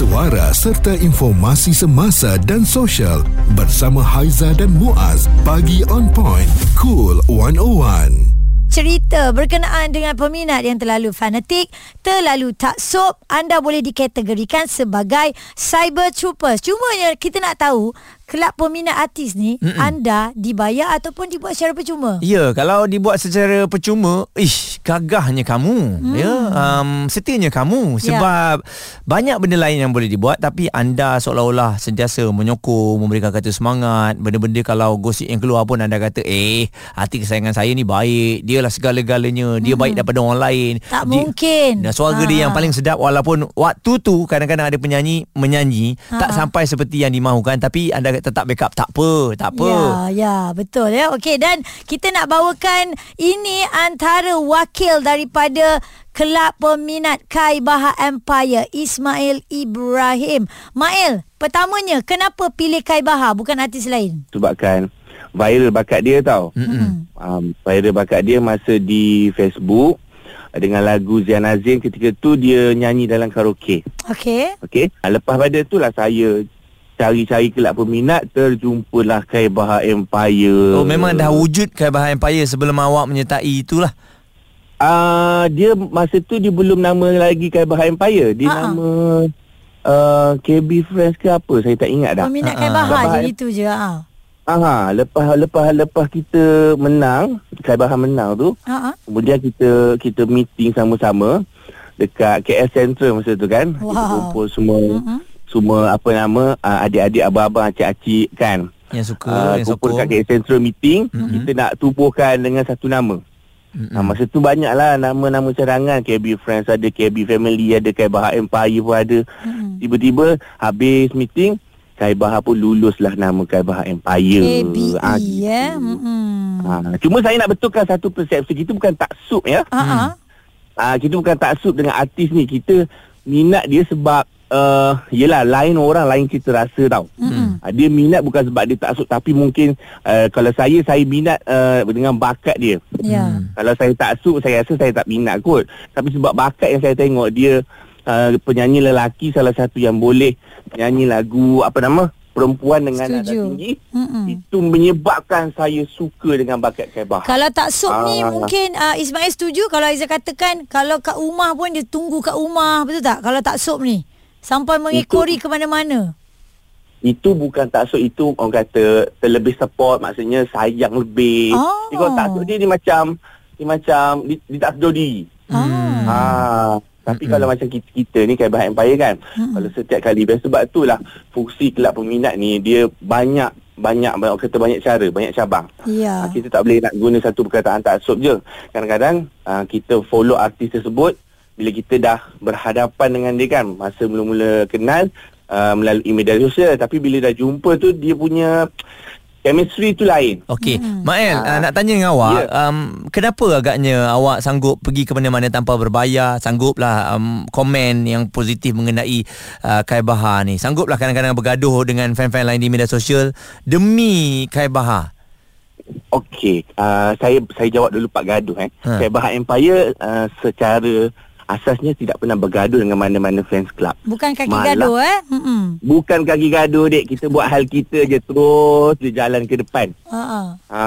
suara serta informasi semasa dan sosial bersama Haiza dan Muaz. Pagi on point. Cool 101 cerita berkenaan dengan peminat yang terlalu fanatik, terlalu taksub, anda boleh dikategorikan sebagai cyber troopers. Cuma kita nak tahu kelab peminat artis ni Mm-mm. anda dibayar ataupun dibuat secara percuma? Ya, kalau dibuat secara percuma, ish, gagahnya kamu. Mm. Ya, um, setianya kamu ya. sebab yeah. banyak benda lain yang boleh dibuat tapi anda seolah-olah sentiasa menyokong, memberikan kata semangat. Benda-benda kalau gosip yang keluar pun anda kata, "Eh, artis kesayangan saya ni baik. Dialah segala-galanya. Dia mm. baik daripada orang lain." Tak dia, mungkin. Dan suara ha. dia yang paling sedap walaupun waktu tu kadang-kadang ada penyanyi menyanyi ha. tak sampai seperti yang dimahukan tapi anda tetap backup. Tak apa tak apa. Ya ya betul ya. Okey dan kita nak bawakan ini antara wakil daripada kelab peminat Kai Bahar Empire Ismail Ibrahim. Mail pertamanya kenapa pilih Kai Bahar bukan artis lain? Sebabkan viral bakat dia tau. Um, viral bakat dia masa di Facebook dengan lagu Zian Azim ketika tu dia nyanyi dalam karaoke. Okey. Okey. Lepas pada tu lah saya cari-cari kelab peminat terjumpalah Kai Bahar Empire. Oh memang dah wujud Kai Bahar Empire sebelum awak menyertai itulah. Ah uh, dia masa tu dia belum nama lagi Kai Bahar Empire. Dia Ha-ha. nama uh, KB Friends ke apa saya tak ingat dah. Peminat Kai Bahar je itu je ha. Aha, lepas lepas lepas kita menang, Kai Bahar menang tu. Ha. Kemudian kita kita meeting sama-sama dekat KL Central masa tu kan. Wow. Kita kumpul semua. Uh-huh semua apa nama uh, adik-adik abang-abang acik-acik kan yang suka uh, yang kumpul kat central meeting mm-hmm. kita nak tubuhkan dengan satu nama mm-hmm. uh, masa tu banyaklah nama-nama cadangan KB Friends ada KB Family ada Bahar Empire pun ada mm-hmm. tiba-tiba habis meeting Kai Bahar pun luluslah nama Kai Bahar Empire. KBE ah, ya. Mm-hmm. Ah, cuma saya nak betulkan satu persepsi kita bukan taksub ya. Uh-huh. Ah, kita bukan taksub dengan artis ni. Kita minat dia sebab uh, yelah lain orang lain kita rasa tau. Mm-hmm. Uh, dia minat bukan sebab dia tak suka tapi mungkin uh, kalau saya saya minat uh, dengan bakat dia. Yeah. Mm. Kalau saya tak suka saya rasa saya tak minat kot. Tapi sebab bakat yang saya tengok dia uh, penyanyi lelaki salah satu yang boleh nyanyi lagu apa nama perempuan dengan Setuju. nada tinggi Mm-mm. itu menyebabkan saya suka dengan bakat Kebah. Kalau tak sup ni ah. mungkin uh, Ismail setuju kalau Aizah katakan kalau kat rumah pun dia tunggu kat rumah betul tak kalau tak sup ni? Sampai mengekori itu, ke mana-mana. Itu bukan taksub itu orang kata terlebih support maksudnya sayang lebih. Oh. Jadi kalau taksub dia ni macam dia macam dia, dia tak sedar diri. Hmm. Ha. Tapi hmm. kalau macam kita, kita ni kayak bahan empire kan. Hmm. Kalau setiap kali sebab itulah fungsi kelab peminat ni dia banyak banyak banyak kata banyak cara, banyak cabang. Ya. Ha, kita tak boleh nak guna satu perkataan taksub je. Kadang-kadang ha, kita follow artis tersebut bila kita dah berhadapan dengan dia kan masa mula-mula kenal uh, melalui media sosial tapi bila dah jumpa tu dia punya chemistry tu lain. Okey, hmm. Mael uh, nak tanya dengan awak, yeah. um, kenapa agaknya awak sanggup pergi ke mana-mana tanpa berbayar, sangguplah um, komen yang positif mengenai uh, Kai Bahar ni. Sangguplah kadang-kadang bergaduh dengan fan-fan lain di media sosial demi Kai Bahar. Okey, uh, saya saya jawab dulu Pak Gaduh eh. Ha. Kai Bahar Empire uh, secara asasnya tidak pernah bergaduh dengan mana-mana fans club. Bukan kaki Malah, gaduh eh? Mm-mm. Bukan kaki gaduh dek. Kita buat hal kita je terus dia jalan ke depan. Uh-uh. Ha,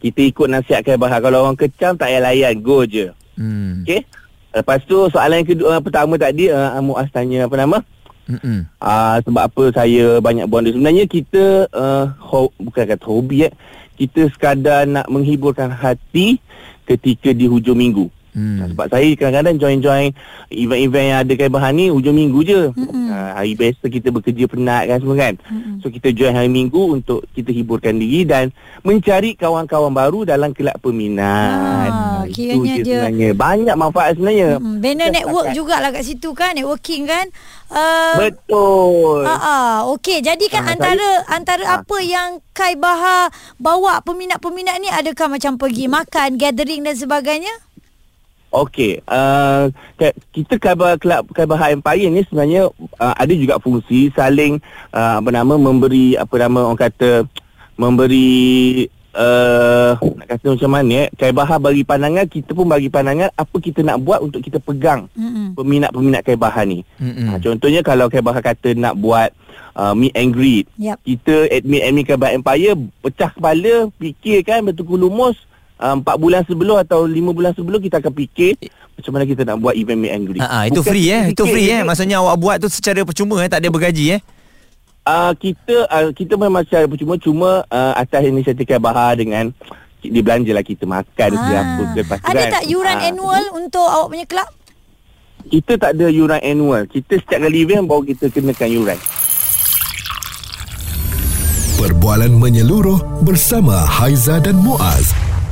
kita ikut nasihat Kai Bahar. Kalau orang kecam tak payah layan. Go je. Hmm. Okay? Lepas tu soalan yang kedua pertama tadi uh, Muaz tanya apa nama? Uh, sebab apa saya banyak buang dia. Sebenarnya kita uh, ho- bukan kata hobi eh. Kita sekadar nak menghiburkan hati ketika di hujung minggu. Hmm. Sebab saya kadang-kadang join-join event-event yang ada kain bahan ni hujung minggu je. Hmm. Uh, hari biasa kita bekerja penat kan semua kan. Hmm. So kita join hari minggu untuk kita hiburkan diri dan mencari kawan-kawan baru dalam kelab peminat. Ah, Itu je sebenarnya. Banyak manfaat sebenarnya. Hmm. Banner network jugalah kat situ kan. Networking kan. Uh, Betul. Ah, uh, okey. Jadi kan uh, antara saya, antara uh, apa yang Kai Bahar bawa peminat-peminat ni adakah macam pergi makan, gathering dan sebagainya? Okey, uh, kita Khabar Club Khabar High Empire ni sebenarnya uh, ada juga fungsi saling uh, apa nama memberi apa nama orang kata memberi uh, nak kata macam mana eh Kai Bahar bagi pandangan kita pun bagi pandangan apa kita nak buat untuk kita pegang Mm-mm. peminat-peminat Kai Bahar ni ha, contohnya kalau Kai Bahar kata nak buat uh, meet and greet Yap. kita admin-admin Kai Bahar Empire pecah kepala fikirkan betul lumus uh, 4 bulan sebelum atau 5 bulan sebelum kita akan fikir macam mana kita nak buat event meet and greet Ha, ha, itu Bukan free eh. Itu free eh. Maksudnya awak buat tu secara percuma eh, tak ada bergaji eh. uh, kita uh, kita memang secara percuma cuma uh, atas inisiatif Bahar dengan dia belanjalah kita makan ke apa ke Ah. Ada kan. tak yuran Ah, annual untuk awak punya kelab? Kita tak ada yuran annual. Kita setiap kali event baru kita kenakan yuran. Perbualan menyeluruh bersama Haiza dan Muaz.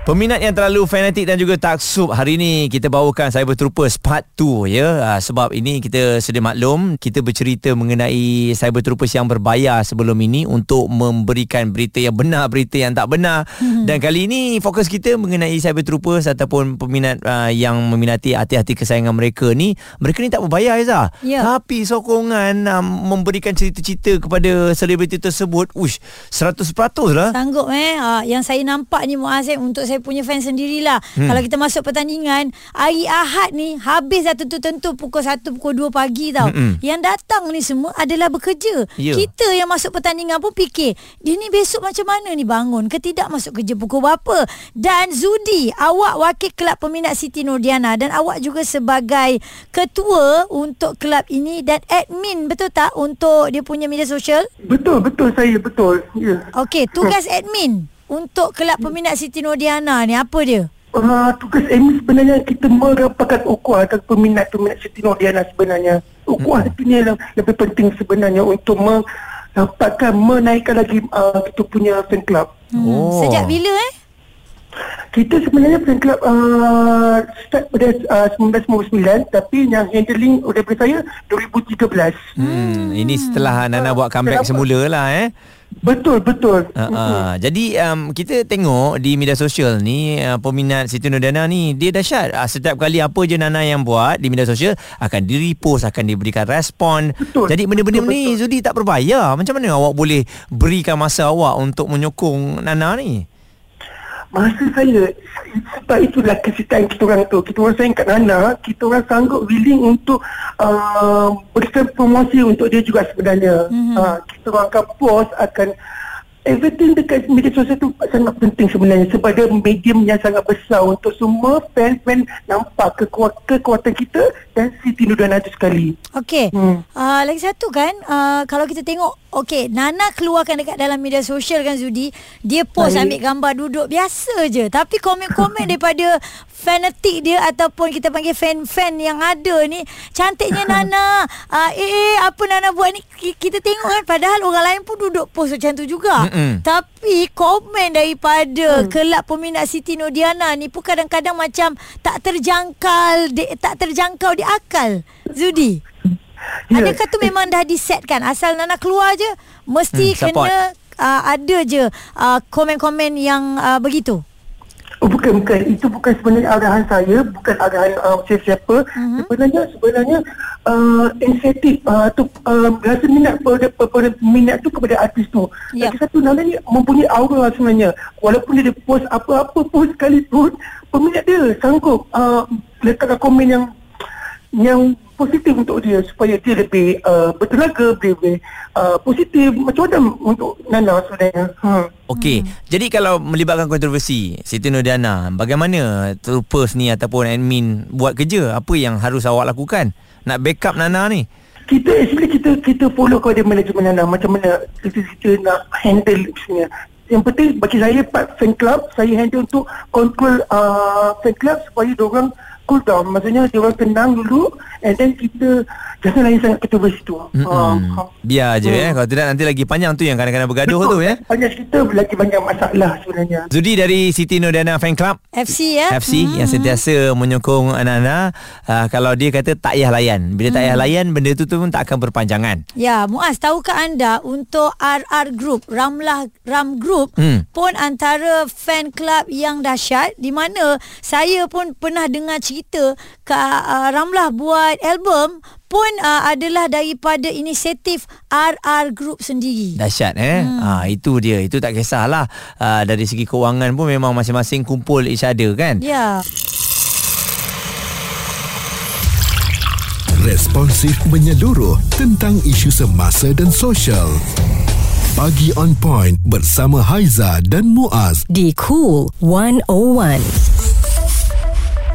Peminat yang terlalu fanatik dan juga taksub hari ini kita bawakan Cyber Troopers Part 2 ya. Uh, sebab ini kita sedia maklum kita bercerita mengenai Cyber Troopers yang berbayar sebelum ini untuk memberikan berita yang benar berita yang tak benar. Hmm. dan kali ini fokus kita mengenai Cyber Troopers ataupun peminat uh, yang meminati hati-hati kesayangan mereka ni. Mereka ni tak berbayar Aiza Ya. tapi sokongan um, memberikan cerita-cerita kepada selebriti tersebut ush 100% lah. Sanggup eh? Ha, Yang saya nampak ni Muaz eh, Untuk saya punya fan sendirilah hmm. Kalau kita masuk pertandingan Hari Ahad ni Habis dah tentu-tentu Pukul 1 Pukul 2 pagi tau Mm-mm. Yang datang ni semua Adalah bekerja Ya. Kita yang masuk pertandingan pun fikir Dia ni besok macam mana ni bangun Ketidak masuk kerja pukul berapa Dan Zudi Awak wakil kelab peminat Siti Nordiana Dan awak juga sebagai Ketua Untuk kelab ini Dan admin Betul tak Untuk dia punya media sosial Betul, betul saya, betul. Ya. Okey, tugas admin untuk kelab peminat Siti Nordiana ni apa dia? Uh, tugas admin sebenarnya kita merapatkan ukuah dan peminat-peminat Siti Nordiana sebenarnya. Ukuah itu ni yang lebih penting sebenarnya untuk mendapatkan, menaikkan lagi uh, kita punya fan club. Hmm, Oh. Sejak bila eh? Kita sebenarnya fan club uh, start pada uh, 1999 tapi yang handling daripada saya 2013. Hmm, ini setelah Nana buat comeback Kenapa? semula lah eh. Betul, betul. Uh, uh. Jadi um, kita tengok di media sosial ni uh, peminat Siti Nurdana ni dia dahsyat. Uh, setiap kali apa je Nana yang buat di media sosial akan di repost, akan diberikan respon. Betul. Jadi benda-benda Betul, ni betul. Zudi tak berbayar. Macam mana awak boleh berikan masa awak untuk menyokong Nana ni? Masa saya Sebab itulah kesihatan kita orang tu Kita orang sayang kat Nana Kita orang sanggup willing untuk uh, Berikan promosi untuk dia juga sebenarnya mm-hmm. uh, Kita orang akan post Akan Everything dekat media sosial tu sangat penting sebenarnya sebab dia medium yang sangat besar untuk semua fan-fan nampak kekuatan, kekuatan kita dan Siti Nurdana itu sekali. Okey. Hmm. Uh, lagi satu kan uh, kalau kita tengok okey Nana keluarkan dekat dalam media sosial kan Zudi. Dia post Baik. ambil gambar duduk. Biasa je. Tapi komen-komen daripada fanatik dia ataupun kita panggil fan-fan yang ada ni cantiknya Nana. Uh, eh, eh apa Nana buat ni? Ki- kita tengok kan padahal orang lain pun duduk post macam tu juga. Mm-mm. tapi komen daripada hmm. kelab peminat Siti Nodiana ni pun kadang-kadang macam tak terjangkal tak terjangkau di akal. Zudi Ya. Adakah tu memang dah disetkan Asal Nana keluar je Mesti Hmm, support. kena uh, Ada je uh, Komen-komen yang uh, begitu Oh, bukan bukan itu bukan sebenarnya arahan saya bukan arahan uh, siapa-siapa uh-huh. sebenarnya sebenarnya uh, inisiatif uh, tu uh, rasa minat pada, pada minat tu kepada artis tu Ya. lagi satu Nana ni mempunyai aura sebenarnya walaupun dia post apa-apa post sekalipun peminat dia sanggup uh, letakkan komen yang yang positif untuk dia supaya dia lebih uh, bertenaga lebih uh, positif macam-macam untuk Nana sebenarnya hmm. Okey, hmm. jadi kalau melibatkan kontroversi Siti Nurdana, bagaimana troopers ni ataupun admin buat kerja? Apa yang harus awak lakukan? Nak backup Nana ni? kita actually kita kita follow kepada manajemen Nana macam mana kita, kita nak handle sebenarnya yang penting bagi saya part fan club saya handle untuk control uh, fan club supaya diorang cool down maksudnya diorang tenang dulu and then kita jangan lain sangat kontroversi tu Mm-mm. uh, Biar je Hmm. eh. Kalau tidak nanti lagi panjang tu Yang kadang-kadang bergaduh tu ya banyak cerita lagi banyak masalah sebenarnya. Zudi dari Siti Nurdana Fan Club. FC ya? FC yang sentiasa menyokong Nana uh, Kalau dia kata tak payah layan. Bila tak payah layan Benda tu tu pun tak akan berpanjangan. Ya, Muaz, tahukah anda untuk RR Group, Ramlah Ram Group Hmm. pun antara fan club yang dahsyat di mana saya pun pernah dengar cerita kita Kak uh, Ramlah buat album pun uh, adalah daripada inisiatif RR Group sendiri. Dahsyat eh. Hmm. Ha, itu dia. Itu tak kisahlah. Uh, dari segi kewangan pun memang masing-masing kumpul each other kan. Ya. Responsif menyeluruh tentang isu semasa dan sosial. Pagi on point bersama Haiza dan Muaz. Di Cool 101.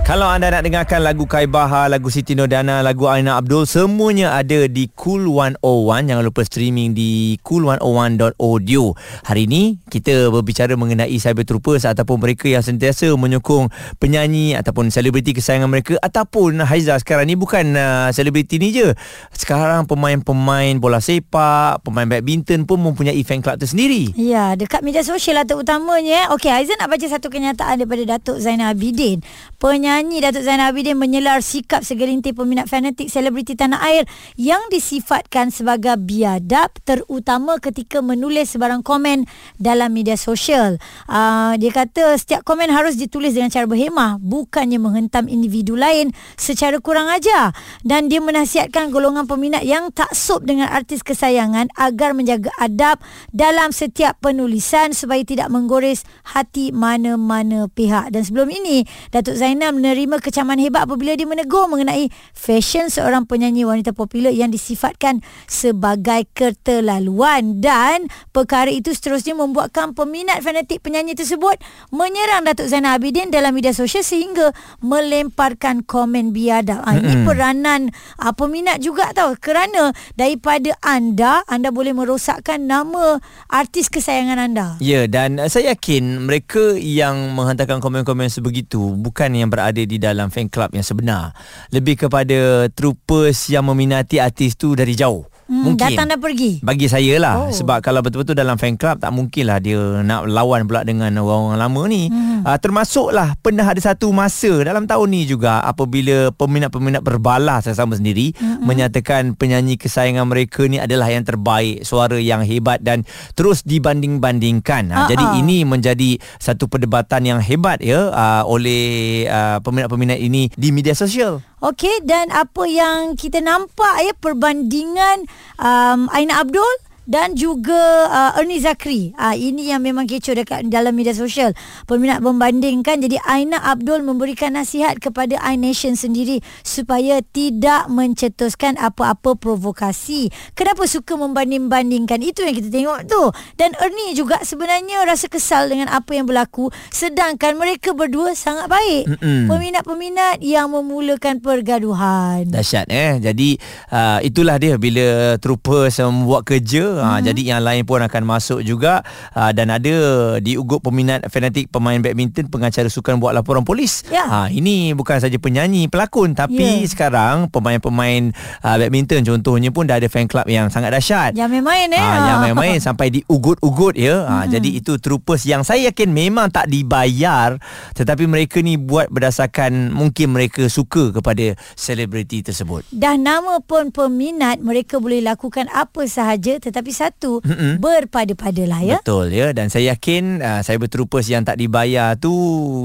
Kalau anda nak dengarkan lagu Kai Bahar, lagu Siti Nordana, lagu Aina Abdul, semuanya ada di Cool 101. Jangan lupa streaming di cool101.audio. Hari ini kita berbicara mengenai Cyber Troopers ataupun mereka yang sentiasa menyokong penyanyi ataupun selebriti kesayangan mereka ataupun Haiza sekarang ni bukan uh, selebriti ni je. Sekarang pemain-pemain bola sepak, pemain badminton pun mempunyai fan club tersendiri. Ya, dekat media sosial lah terutamanya. Okey, Aizan nak baca satu kenyataan daripada Datuk Zainal Abidin. Penyanyi penyanyi Datuk Zainal Abidin menyelar sikap segelintir peminat fanatik selebriti tanah air yang disifatkan sebagai biadab terutama ketika menulis sebarang komen dalam media sosial. Uh, dia kata setiap komen harus ditulis dengan cara berhemah bukannya menghentam individu lain secara kurang ajar dan dia menasihatkan golongan peminat yang tak sop dengan artis kesayangan agar menjaga adab dalam setiap penulisan supaya tidak menggores hati mana-mana pihak dan sebelum ini Datuk Zainal menerima kecaman hebat apabila dia menegur mengenai fashion seorang penyanyi wanita popular yang disifatkan sebagai keterlaluan dan perkara itu seterusnya membuatkan peminat fanatik penyanyi tersebut menyerang Datuk Zainal Abidin dalam media sosial sehingga melemparkan komen biadab. Ha, ini peranan ha, peminat juga tahu kerana daripada anda anda boleh merosakkan nama artis kesayangan anda. Ya dan saya yakin mereka yang menghantarkan komen-komen sebegitu bukan yang berada berada di dalam fan club yang sebenar. Lebih kepada troopers yang meminati artis tu dari jauh. Hmm, mungkin datang dan pergi bagi saya lah oh. sebab kalau betul-betul dalam fan club tak mungkin lah dia nak lawan pula dengan orang-orang lama ni hmm. Uh, termasuklah pernah ada satu masa dalam tahun ni juga apabila peminat-peminat berbalah sama sendiri hmm. menyatakan penyanyi kesayangan mereka ni adalah yang terbaik suara yang hebat dan terus dibanding-bandingkan. Uh, uh jadi ini menjadi satu perdebatan yang hebat ya uh, oleh uh, peminat-peminat ini di media sosial. Okey dan apa yang kita nampak ya perbandingan um, Aina Abdul dan juga uh, Ernie Zakri. Uh, ini yang memang kecoh dekat dalam media sosial. Peminat membandingkan jadi Aina Abdul memberikan nasihat kepada iNation sendiri supaya tidak mencetuskan apa-apa provokasi. Kenapa suka membanding-bandingkan? Itu yang kita tengok tu. Dan Ernie juga sebenarnya rasa kesal dengan apa yang berlaku sedangkan mereka berdua sangat baik. Mm-mm. Peminat-peminat yang memulakan pergaduhan. Dahsyat eh. Jadi uh, itulah dia bila troopers membuat kerja Ha, mm-hmm. Jadi yang lain pun akan masuk juga ha, dan ada diugut peminat fanatik pemain badminton pengacara sukan buat laporan polis. Yeah. Ha, ini bukan saja penyanyi, pelakon tapi yeah. sekarang pemain-pemain uh, badminton contohnya pun dah ada fan club yang sangat dahsyat. Yang main-main eh. Ha, yang main-main sampai diugut-ugut ya. Ha, mm-hmm. Jadi itu troopers yang saya yakin memang tak dibayar tetapi mereka ni buat berdasarkan mungkin mereka suka kepada selebriti tersebut. Dah nama pun peminat mereka boleh lakukan apa sahaja tetapi tapi satu mm-hmm. berpada-pada lah ya. Betul ya dan saya yakin uh, saya berterupus yang tak dibayar tu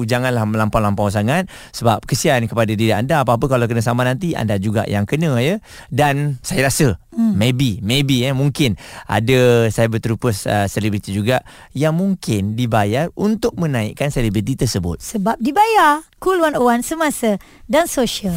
janganlah melampau-lampau sangat sebab kesian kepada diri anda apa-apa kalau kena sama nanti anda juga yang kena ya dan saya rasa mm. maybe maybe eh mungkin ada saya berterupus uh, selebriti juga yang mungkin dibayar untuk menaikkan selebriti tersebut. Sebab dibayar. Cool 101 semasa dan sosial